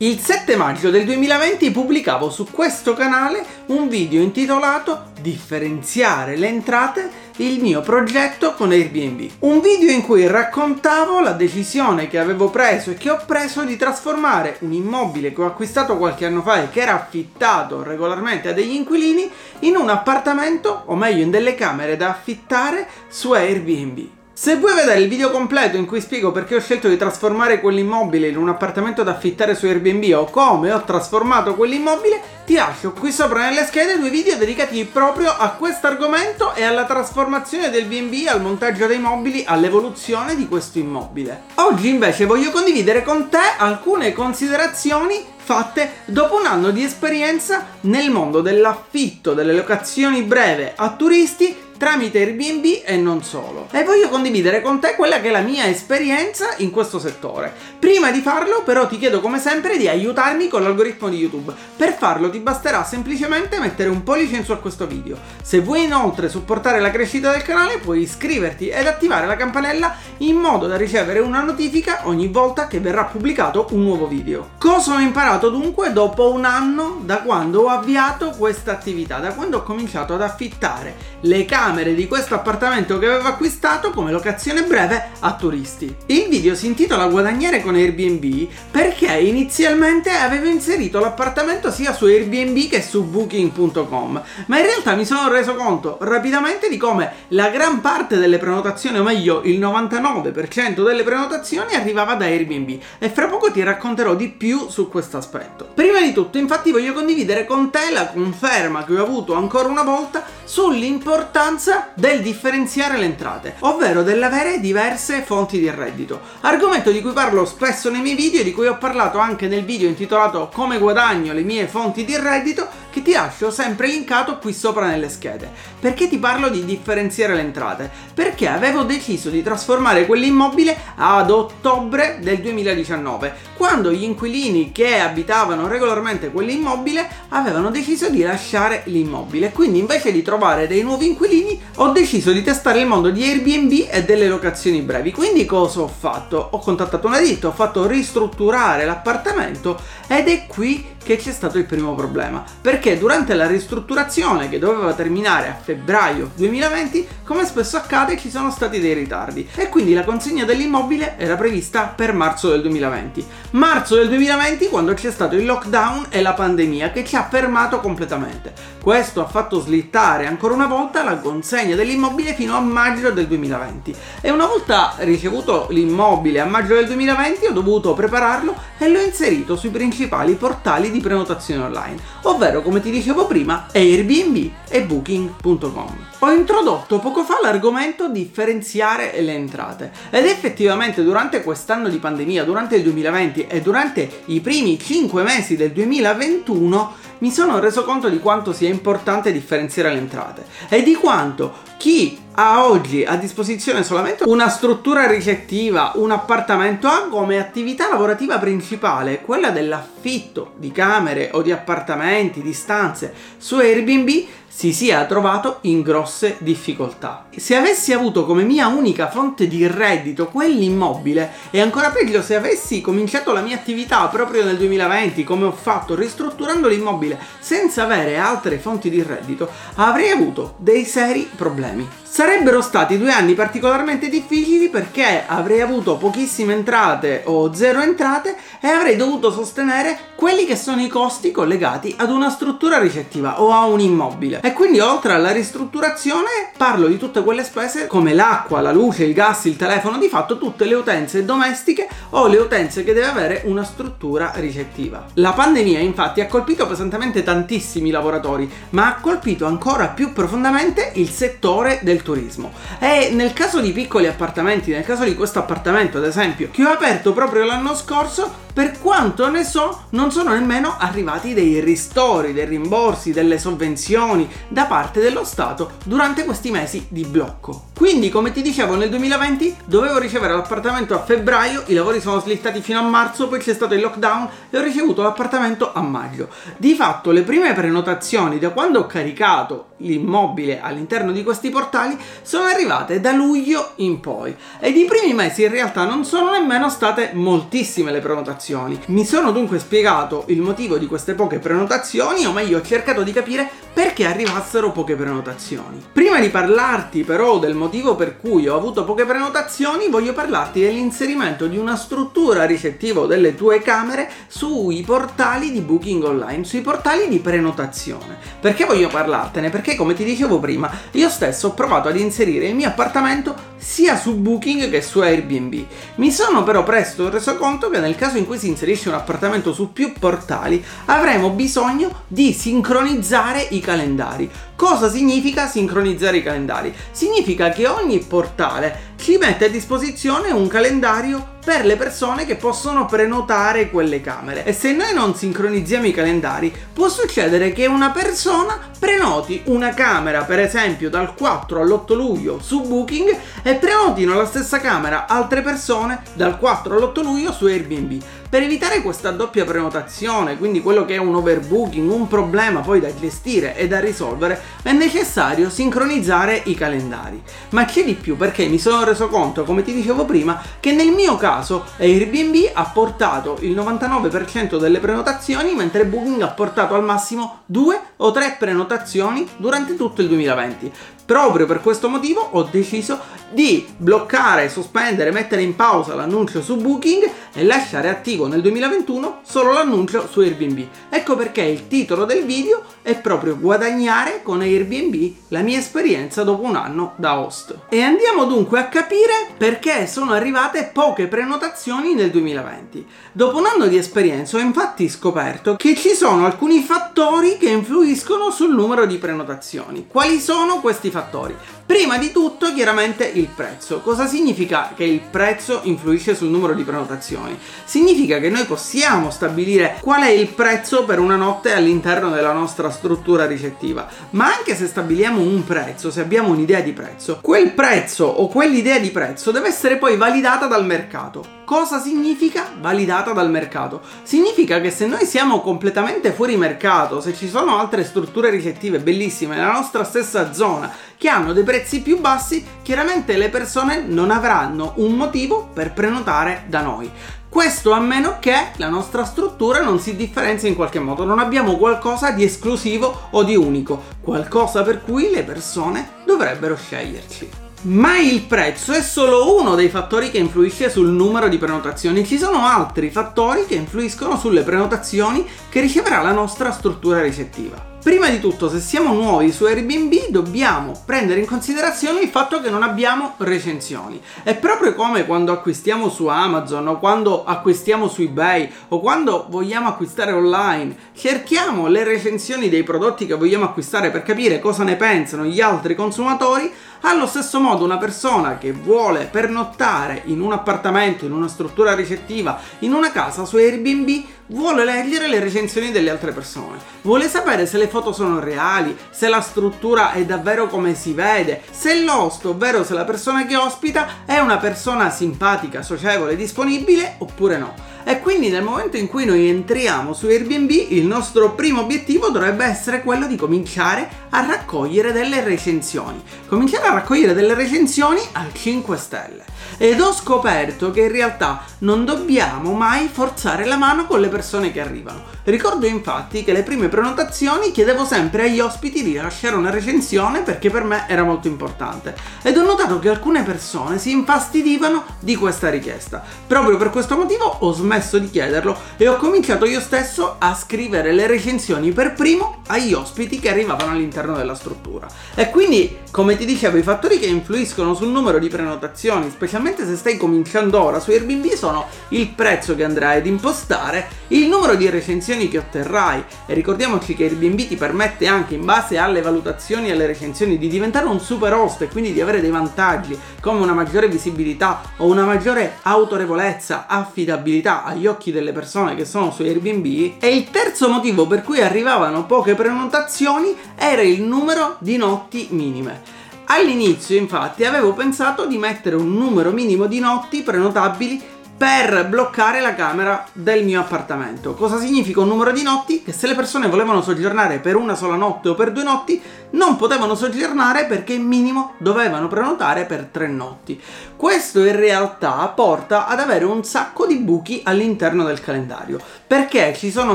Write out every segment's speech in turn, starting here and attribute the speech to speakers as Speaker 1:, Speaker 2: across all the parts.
Speaker 1: Il 7 maggio del 2020 pubblicavo su questo canale un video intitolato Differenziare le entrate, il mio progetto con Airbnb. Un video in cui raccontavo la decisione che avevo preso e che ho preso di trasformare un immobile che ho acquistato qualche anno fa e che era affittato regolarmente a degli inquilini in un appartamento, o meglio in delle camere da affittare su Airbnb. Se vuoi vedere il video completo in cui spiego perché ho scelto di trasformare quell'immobile in un appartamento da affittare su Airbnb o come ho trasformato quell'immobile, ti lascio qui sopra nelle schede due video dedicati proprio a questo argomento e alla trasformazione del B&B, al montaggio dei mobili, all'evoluzione di questo immobile. Oggi invece voglio condividere con te alcune considerazioni fatte dopo un anno di esperienza nel mondo dell'affitto, delle locazioni breve a turisti tramite Airbnb e non solo. E voglio condividere con te quella che è la mia esperienza in questo settore. Prima di farlo però ti chiedo come sempre di aiutarmi con l'algoritmo di YouTube. Per farlo ti basterà semplicemente mettere un pollice in su a questo video. Se vuoi inoltre supportare la crescita del canale puoi iscriverti ed attivare la campanella in modo da ricevere una notifica ogni volta che verrà pubblicato un nuovo video. Cosa ho imparato dunque dopo un anno da quando ho avviato questa attività, da quando ho cominciato ad affittare le camere camere di questo appartamento che avevo acquistato come locazione breve a turisti. Il video si intitola Guadagnare con Airbnb perché inizialmente avevo inserito l'appartamento sia su Airbnb che su booking.com, ma in realtà mi sono reso conto rapidamente di come la gran parte delle prenotazioni, o meglio il 99% delle prenotazioni arrivava da Airbnb e fra poco ti racconterò di più su questo aspetto. Prima di tutto infatti voglio condividere con te la conferma che ho avuto ancora una volta sull'importanza l'importanza del differenziare le entrate, ovvero dell'avere diverse fonti di reddito. Argomento di cui parlo spesso nei miei video e di cui ho parlato anche nel video intitolato Come guadagno le mie fonti di reddito che ti lascio sempre linkato qui sopra nelle schede. Perché ti parlo di differenziare le entrate? Perché avevo deciso di trasformare quell'immobile ad ottobre del 2019, quando gli inquilini che abitavano regolarmente quell'immobile avevano deciso di lasciare l'immobile. Quindi invece di trovare dei nuovi inquilini ho deciso di testare il mondo di Airbnb e delle locazioni brevi. Quindi cosa ho fatto? Ho contattato una ditta, ho fatto ristrutturare l'appartamento ed è qui che c'è stato il primo problema. Perché durante la ristrutturazione che doveva terminare a febbraio 2020, come spesso accade, ci sono stati dei ritardi e quindi la consegna dell'immobile era prevista per marzo del 2020. Marzo del 2020 quando c'è stato il lockdown e la pandemia che ci ha fermato completamente. Questo ha fatto slittare ancora una volta la consegna dell'immobile fino a maggio del 2020 e una volta ricevuto l'immobile a maggio del 2020 ho dovuto prepararlo e l'ho inserito sui principali portali di prenotazione online, ovvero come ti dicevo prima Airbnb e Booking.com. Ho introdotto poco fa l'argomento differenziare le entrate ed effettivamente durante quest'anno di pandemia, durante il 2020 e durante i primi 5 mesi del 2021 mi sono reso conto di quanto sia importante differenziare le entrate e di quanto chi ha oggi a disposizione solamente una struttura ricettiva, un appartamento, ha come attività lavorativa principale quella dell'affitto di camere o di appartamenti, di stanze su Airbnb, si sia trovato in grosse difficoltà. Se avessi avuto come mia unica fonte di reddito quell'immobile e ancora peggio se avessi cominciato la mia attività proprio nel 2020 come ho fatto ristrutturando l'immobile senza avere altre fonti di reddito, avrei avuto dei seri problemi. Sarebbero stati due anni particolarmente difficili perché avrei avuto pochissime entrate o zero entrate e avrei dovuto sostenere quelli che sono i costi collegati ad una struttura ricettiva o a un immobile. E quindi oltre alla ristrutturazione parlo di tutte quelle spese come l'acqua, la luce, il gas, il telefono, di fatto tutte le utenze domestiche o le utenze che deve avere una struttura ricettiva. La pandemia infatti ha colpito pesantemente tantissimi lavoratori, ma ha colpito ancora più profondamente il settore del turismo. E nel caso di piccoli appartamenti, nel caso di questo appartamento ad esempio, che ho aperto proprio l'anno scorso, per quanto ne so, non sono nemmeno arrivati dei ristori, dei rimborsi, delle sovvenzioni da parte dello Stato durante questi mesi di blocco. Quindi, come ti dicevo, nel 2020 dovevo ricevere l'appartamento a febbraio, i lavori sono slittati fino a marzo, poi c'è stato il lockdown e ho ricevuto l'appartamento a maggio. Di fatto, le prime prenotazioni da quando ho caricato l'immobile all'interno di questi portali portali sono arrivate da luglio in poi e i primi mesi in realtà non sono nemmeno state moltissime le prenotazioni. Mi sono dunque spiegato il motivo di queste poche prenotazioni o meglio ho cercato di capire perché arrivassero poche prenotazioni. Prima di parlarti però del motivo per cui ho avuto poche prenotazioni voglio parlarti dell'inserimento di una struttura ricettiva delle tue camere sui portali di booking online, sui portali di prenotazione. Perché voglio parlartene? Perché come ti dicevo prima, io stesso ho provato ad inserire il mio appartamento sia su Booking che su Airbnb. Mi sono però presto reso conto che nel caso in cui si inserisce un appartamento su più portali avremo bisogno di sincronizzare i calendari. Cosa significa sincronizzare i calendari? Significa che ogni portale ci mette a disposizione un calendario per le persone che possono prenotare quelle camere. E se noi non sincronizziamo i calendari, può succedere che una persona prenoti una camera, per esempio dal 4 all'8 luglio su Booking e prenotino la stessa camera altre persone dal 4 all'8 luglio su Airbnb. Per evitare questa doppia prenotazione, quindi quello che è un overbooking, un problema poi da gestire e da risolvere, è necessario sincronizzare i calendari. Ma c'è di più perché mi sono reso conto, come ti dicevo prima, che nel mio caso Airbnb ha portato il 99% delle prenotazioni, mentre Booking ha portato al massimo due o tre prenotazioni durante tutto il 2020. Proprio per questo motivo ho deciso di bloccare, sospendere, mettere in pausa l'annuncio su Booking e lasciare attivo nel 2021 solo l'annuncio su Airbnb. Ecco perché il titolo del video è proprio guadagnare con Airbnb la mia esperienza dopo un anno da host. E andiamo dunque a capire perché sono arrivate poche prenotazioni nel 2020. Dopo un anno di esperienza ho infatti scoperto che ci sono alcuni fattori che influiscono sul numero di prenotazioni. Quali sono questi fattori? Prima di tutto, chiaramente, il prezzo. Cosa significa che il prezzo influisce sul numero di prenotazioni? Significa che noi possiamo stabilire qual è il prezzo per una notte all'interno della nostra struttura ricettiva, ma anche se stabiliamo un prezzo, se abbiamo un'idea di prezzo, quel prezzo o quell'idea di prezzo deve essere poi validata dal mercato. Cosa significa validata dal mercato? Significa che se noi siamo completamente fuori mercato, se ci sono altre strutture ricettive bellissime nella nostra stessa zona che hanno dei prezzi più bassi, chiaramente le persone non avranno un motivo per prenotare da noi. Questo a meno che la nostra struttura non si differenzia in qualche modo, non abbiamo qualcosa di esclusivo o di unico, qualcosa per cui le persone dovrebbero sceglierci. Ma il prezzo è solo uno dei fattori che influisce sul numero di prenotazioni. Ci sono altri fattori che influiscono sulle prenotazioni che riceverà la nostra struttura ricettiva. Prima di tutto, se siamo nuovi su Airbnb, dobbiamo prendere in considerazione il fatto che non abbiamo recensioni. È proprio come quando acquistiamo su Amazon o quando acquistiamo su eBay o quando vogliamo acquistare online. Cerchiamo le recensioni dei prodotti che vogliamo acquistare per capire cosa ne pensano gli altri consumatori. Allo stesso modo, una persona che vuole pernottare in un appartamento, in una struttura ricettiva, in una casa su Airbnb, vuole leggere le recensioni delle altre persone. Vuole sapere se le foto sono reali, se la struttura è davvero come si vede, se l'host, ovvero se la persona che ospita è una persona simpatica, socievole, disponibile oppure no. E quindi nel momento in cui noi entriamo su Airbnb, il nostro primo obiettivo dovrebbe essere quello di cominciare a raccogliere delle recensioni. Cominciare a raccogliere delle recensioni al 5 stelle. Ed ho scoperto che in realtà non dobbiamo mai forzare la mano con le persone che arrivano. Ricordo infatti che le prime prenotazioni chiedevo sempre agli ospiti di lasciare una recensione perché per me era molto importante. Ed ho notato che alcune persone si infastidivano di questa richiesta. Proprio per questo motivo ho smesso di chiederlo e ho cominciato io stesso a scrivere le recensioni per primo agli ospiti che arrivavano all'interno della struttura. E quindi, come ti dicevo, i fattori che influiscono sul numero di prenotazioni, specialmente se stai cominciando ora su Airbnb, sono il prezzo che andrai ad impostare, il numero di recensioni che otterrai e ricordiamoci che Airbnb ti permette anche in base alle valutazioni e alle recensioni di diventare un super host e quindi di avere dei vantaggi come una maggiore visibilità o una maggiore autorevolezza, affidabilità agli occhi delle persone che sono su Airbnb e il terzo motivo per cui arrivavano poche prenotazioni era il numero di notti minime. All'inizio infatti avevo pensato di mettere un numero minimo di notti prenotabili per bloccare la camera del mio appartamento. Cosa significa un numero di notti? Che se le persone volevano soggiornare per una sola notte o per due notti, non potevano soggiornare perché minimo dovevano prenotare per tre notti. Questo in realtà porta ad avere un sacco di buchi all'interno del calendario, perché ci sono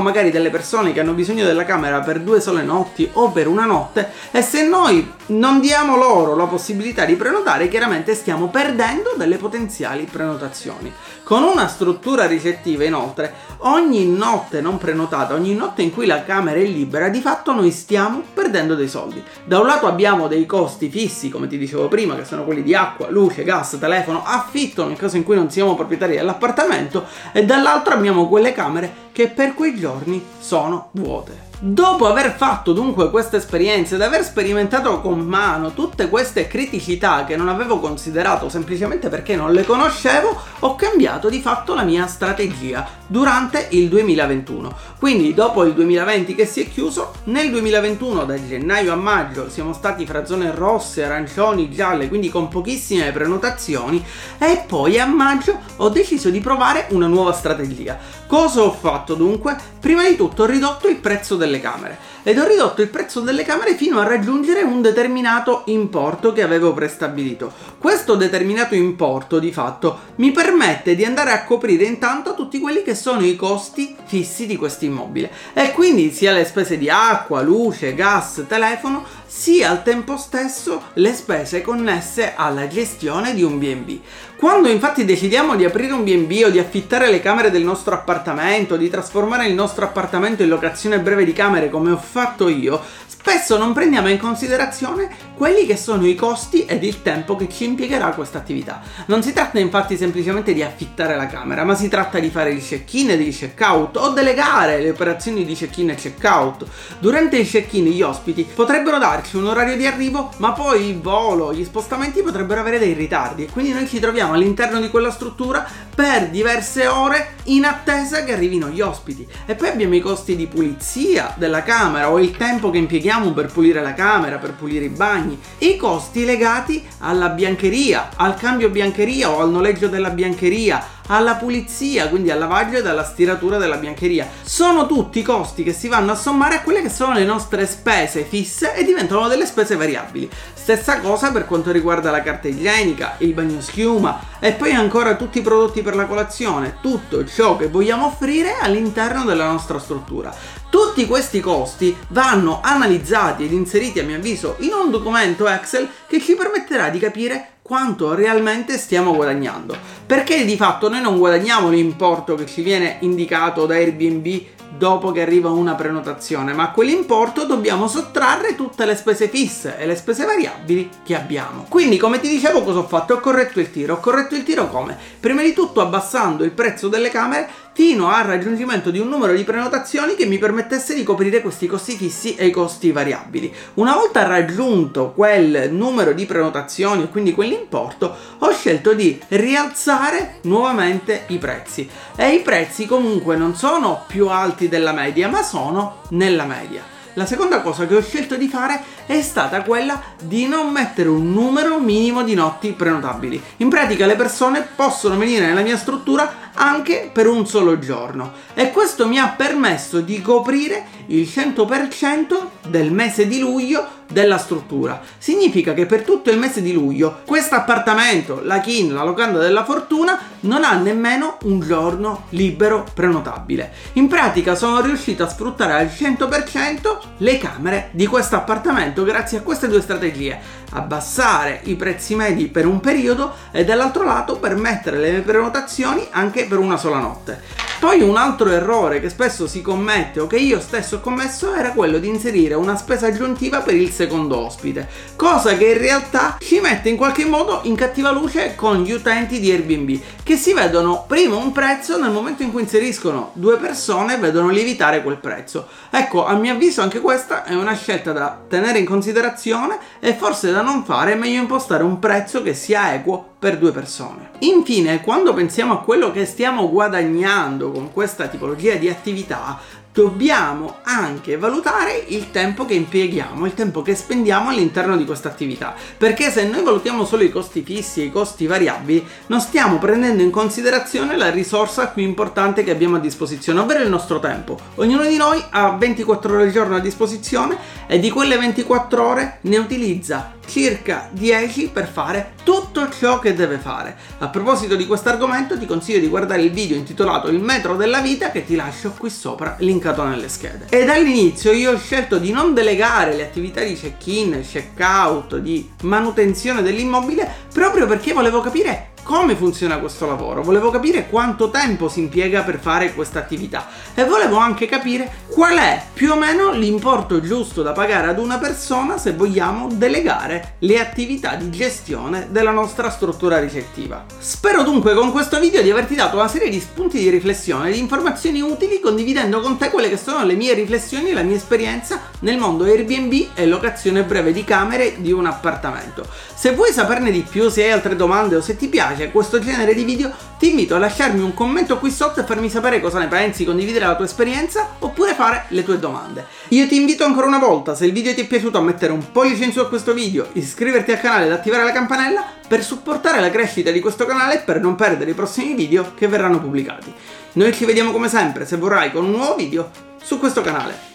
Speaker 1: magari delle persone che hanno bisogno della camera per due sole notti o per una notte e se noi non diamo loro la possibilità di prenotare, chiaramente stiamo perdendo delle potenziali prenotazioni. Con una struttura ricettiva inoltre, ogni notte non prenotata, ogni notte in cui la camera è libera, di fatto noi stiamo perdendo dei soldi. Da un lato abbiamo dei costi fissi, come ti dicevo prima, che sono quelli di acqua, luce, gas, telefono, affitto nel caso in cui non siamo proprietari dell'appartamento, e dall'altro abbiamo quelle camere che per quei giorni sono vuote. Dopo aver fatto dunque questa esperienza ed aver sperimentato con mano tutte queste criticità che non avevo considerato semplicemente perché non le conoscevo, ho cambiato di fatto la mia strategia durante il 2021. Quindi dopo il 2020 che si è chiuso, nel 2021 da gennaio a maggio siamo stati fra zone rosse, arancioni, gialle, quindi con pochissime prenotazioni e poi a maggio ho deciso di provare una nuova strategia. Cosa ho fatto dunque? Prima di tutto ho ridotto il prezzo delle camere ed ho ridotto il prezzo delle camere fino a raggiungere un determinato importo che avevo prestabilito. Questo determinato importo di fatto mi permette di andare a coprire intanto tutti quelli che sono i costi fissi di questo immobile e quindi sia le spese di acqua, luce, gas, telefono sia al tempo stesso le spese connesse alla gestione di un B&B. Quando infatti decidiamo di aprire un B&B o di affittare le camere del nostro appartamento, di trasformare il nostro appartamento in locazione breve di camere come ho fatto io, spesso non prendiamo in considerazione quelli che sono i costi ed il tempo che ci impiegherà questa attività. Non si tratta infatti semplicemente di affittare la camera, ma si tratta di fare il check-in e il check-out o delegare le operazioni di check-in e check-out. Durante il check-in gli ospiti potrebbero darci un orario di arrivo, ma poi il volo, gli spostamenti potrebbero avere dei ritardi e quindi noi ci troviamo all'interno di quella struttura per diverse ore in attesa che arrivino gli ospiti. E poi abbiamo i costi di pulizia della camera o il tempo che impieghiamo per pulire la camera, per pulire i bagni, e i costi legati alla biancheria, al cambio biancheria o al noleggio della biancheria, alla pulizia, quindi al lavaggio ed alla stiratura della biancheria. Sono tutti costi che si vanno a sommare a quelle che sono le nostre spese fisse e diventano delle spese variabili. Stessa cosa per quanto riguarda la carta igienica, il bagno schiuma e poi ancora tutti i prodotti per la colazione, tutto ciò che vogliamo offrire all'interno della nostra struttura. Tutti questi costi vanno analizzati ed inseriti a mio avviso in un documento Excel che ci permetterà di capire quanto realmente stiamo guadagnando. Perché di fatto noi non guadagniamo l'importo che ci viene indicato da Airbnb dopo che arriva una prenotazione, ma a quell'importo dobbiamo sottrarre tutte le spese fisse e le spese variabili che abbiamo. Quindi, come ti dicevo, cosa ho fatto? Ho corretto il tiro. Ho corretto il tiro come? Prima di tutto abbassando il prezzo delle camere fino al raggiungimento di un numero di prenotazioni che mi permettesse di coprire questi costi fissi e i costi variabili. Una volta raggiunto quel numero di prenotazioni e quindi quell'importo, ho scelto di rialzare nuovamente i prezzi. E i prezzi comunque non sono più alti della media, ma sono nella media. La seconda cosa che ho scelto di fare è stata quella di non mettere un numero minimo di notti prenotabili. In pratica le persone possono venire nella mia struttura anche per un solo giorno e questo mi ha permesso di coprire il 100% del mese di luglio della struttura. Significa che per tutto il mese di luglio questo appartamento, la Kin, la locanda della fortuna, non ha nemmeno un giorno libero prenotabile. In pratica sono riuscito a sfruttare al 100% le camere di questo appartamento grazie a queste due strategie. Abbassare i prezzi medi per un periodo e dall'altro lato permettere le prenotazioni anche per una sola notte. Poi un altro errore che spesso si commette o che io stesso ho commesso era quello di inserire una spesa aggiuntiva per il secondo ospite, cosa che in realtà ci mette in qualche modo in cattiva luce con gli utenti di Airbnb, che si vedono prima un prezzo nel momento in cui inseriscono due persone vedono lievitare quel prezzo. Ecco, a mio avviso anche questa è una scelta da tenere in considerazione e forse da non fare, è meglio impostare un prezzo che sia equo per due persone. Infine, quando pensiamo a quello che stiamo guadagnando con questa tipologia di attività, dobbiamo anche valutare il tempo che impieghiamo, il tempo che spendiamo all'interno di questa attività. Perché se noi valutiamo solo i costi fissi e i costi variabili, non stiamo prendendo in considerazione la risorsa più importante che abbiamo a disposizione, ovvero il nostro tempo. Ognuno di noi ha 24 ore al giorno a disposizione e di quelle 24 ore ne utilizza circa 10 per fare tutto ciò che deve fare. A proposito di questo argomento ti consiglio di guardare il video intitolato Il metro della vita che ti lascio qui sopra linkato nelle schede. E dall'inizio io ho scelto di non delegare le attività di check-in, check-out, di manutenzione dell'immobile proprio perché volevo capire come funziona questo lavoro, volevo capire quanto tempo si impiega per fare questa attività e volevo anche capire qual è più o meno l'importo giusto da pagare ad una persona se vogliamo delegare le attività di gestione della nostra struttura ricettiva. Spero dunque con questo video di averti dato una serie di spunti di riflessione, di informazioni utili condividendo con te quelle che sono le mie riflessioni e la mia esperienza nel mondo Airbnb e locazione breve di camere di un appartamento. Se vuoi saperne di più, se hai altre domande o se ti piace piace questo genere di video ti invito a lasciarmi un commento qui sotto e farmi sapere cosa ne pensi, condividere la tua esperienza oppure fare le tue domande. Io ti invito ancora una volta, se il video ti è piaciuto, a mettere un pollice in su a questo video, iscriverti al canale ed attivare la campanella per supportare la crescita di questo canale e per non perdere i prossimi video che verranno pubblicati. Noi ci vediamo come sempre, se vorrai, con un nuovo video su questo canale.